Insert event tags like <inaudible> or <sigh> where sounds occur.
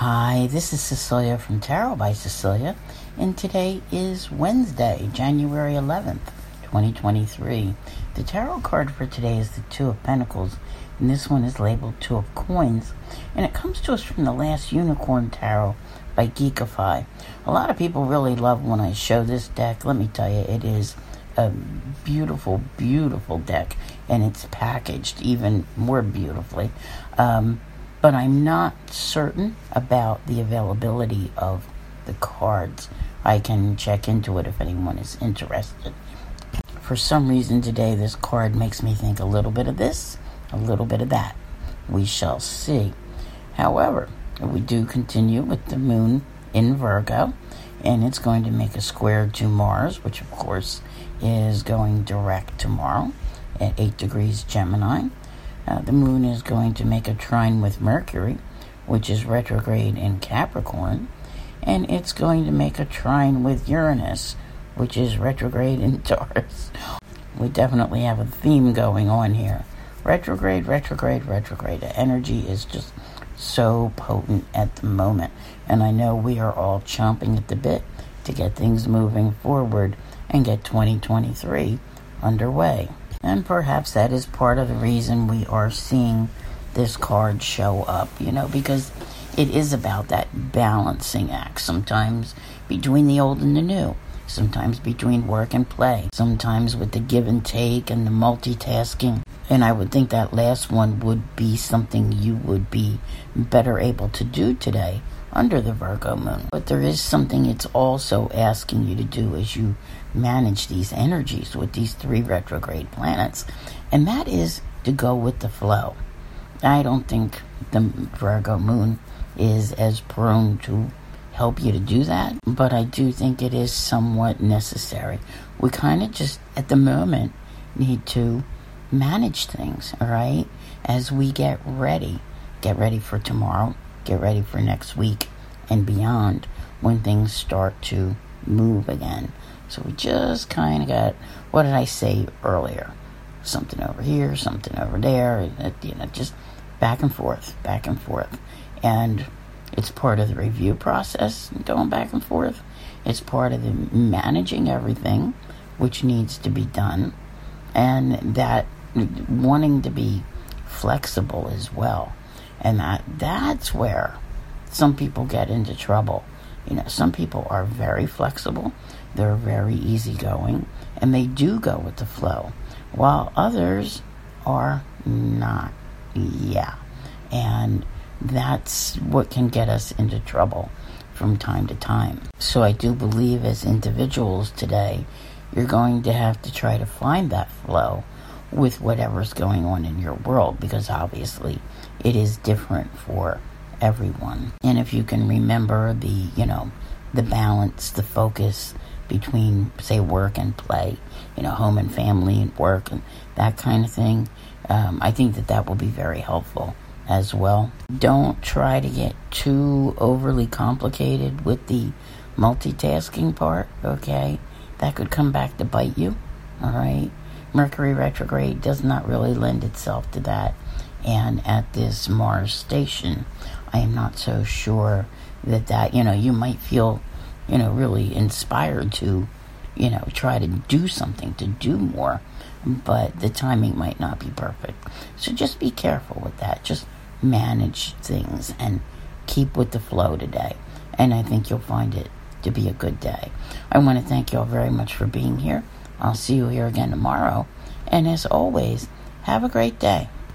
Hi, this is Cecilia from Tarot by Cecilia, and today is Wednesday, January 11th, 2023. The tarot card for today is the Two of Pentacles, and this one is labeled Two of Coins, and it comes to us from the last Unicorn Tarot by Geekify. A lot of people really love when I show this deck. Let me tell you, it is a beautiful, beautiful deck, and it's packaged even more beautifully. Um, but I'm not certain about the availability of the cards. I can check into it if anyone is interested. For some reason today, this card makes me think a little bit of this, a little bit of that. We shall see. However, we do continue with the moon in Virgo, and it's going to make a square to Mars, which of course is going direct tomorrow at 8 degrees Gemini. Uh, the moon is going to make a trine with Mercury, which is retrograde in Capricorn, and it's going to make a trine with Uranus, which is retrograde in <laughs> Taurus. We definitely have a theme going on here. Retrograde, retrograde, retrograde. The energy is just so potent at the moment, and I know we are all chomping at the bit to get things moving forward and get 2023 underway. And perhaps that is part of the reason we are seeing this card show up, you know, because it is about that balancing act. Sometimes between the old and the new, sometimes between work and play, sometimes with the give and take and the multitasking. And I would think that last one would be something you would be better able to do today under the Virgo moon. But there is something it's also asking you to do as you manage these energies with these three retrograde planets, and that is to go with the flow. I don't think the Virgo moon is as prone to help you to do that, but I do think it is somewhat necessary. We kind of just, at the moment, need to manage things, all right? As we get ready, get ready for tomorrow, get ready for next week and beyond when things start to move again. So we just kind of got, what did I say earlier? Something over here, something over there, uh, you know, just back and forth, back and forth. And it's part of the review process, going back and forth. It's part of the managing everything, which needs to be done. And that wanting to be flexible as well. And that that's where some people get into trouble. You know, some people are very flexible they're very easygoing and they do go with the flow, while others are not. Yeah. And that's what can get us into trouble from time to time. So I do believe as individuals today, you're going to have to try to find that flow with whatever's going on in your world because obviously it is different for everyone. And if you can remember the, you know, the balance, the focus, between, say, work and play, you know, home and family and work and that kind of thing. Um, I think that that will be very helpful as well. Don't try to get too overly complicated with the multitasking part, okay? That could come back to bite you, all right? Mercury retrograde does not really lend itself to that. And at this Mars station, I am not so sure that that, you know, you might feel you know, really inspired to, you know, try to do something, to do more, but the timing might not be perfect. So just be careful with that. Just manage things and keep with the flow today. And I think you'll find it to be a good day. I want to thank you all very much for being here. I'll see you here again tomorrow. And as always, have a great day.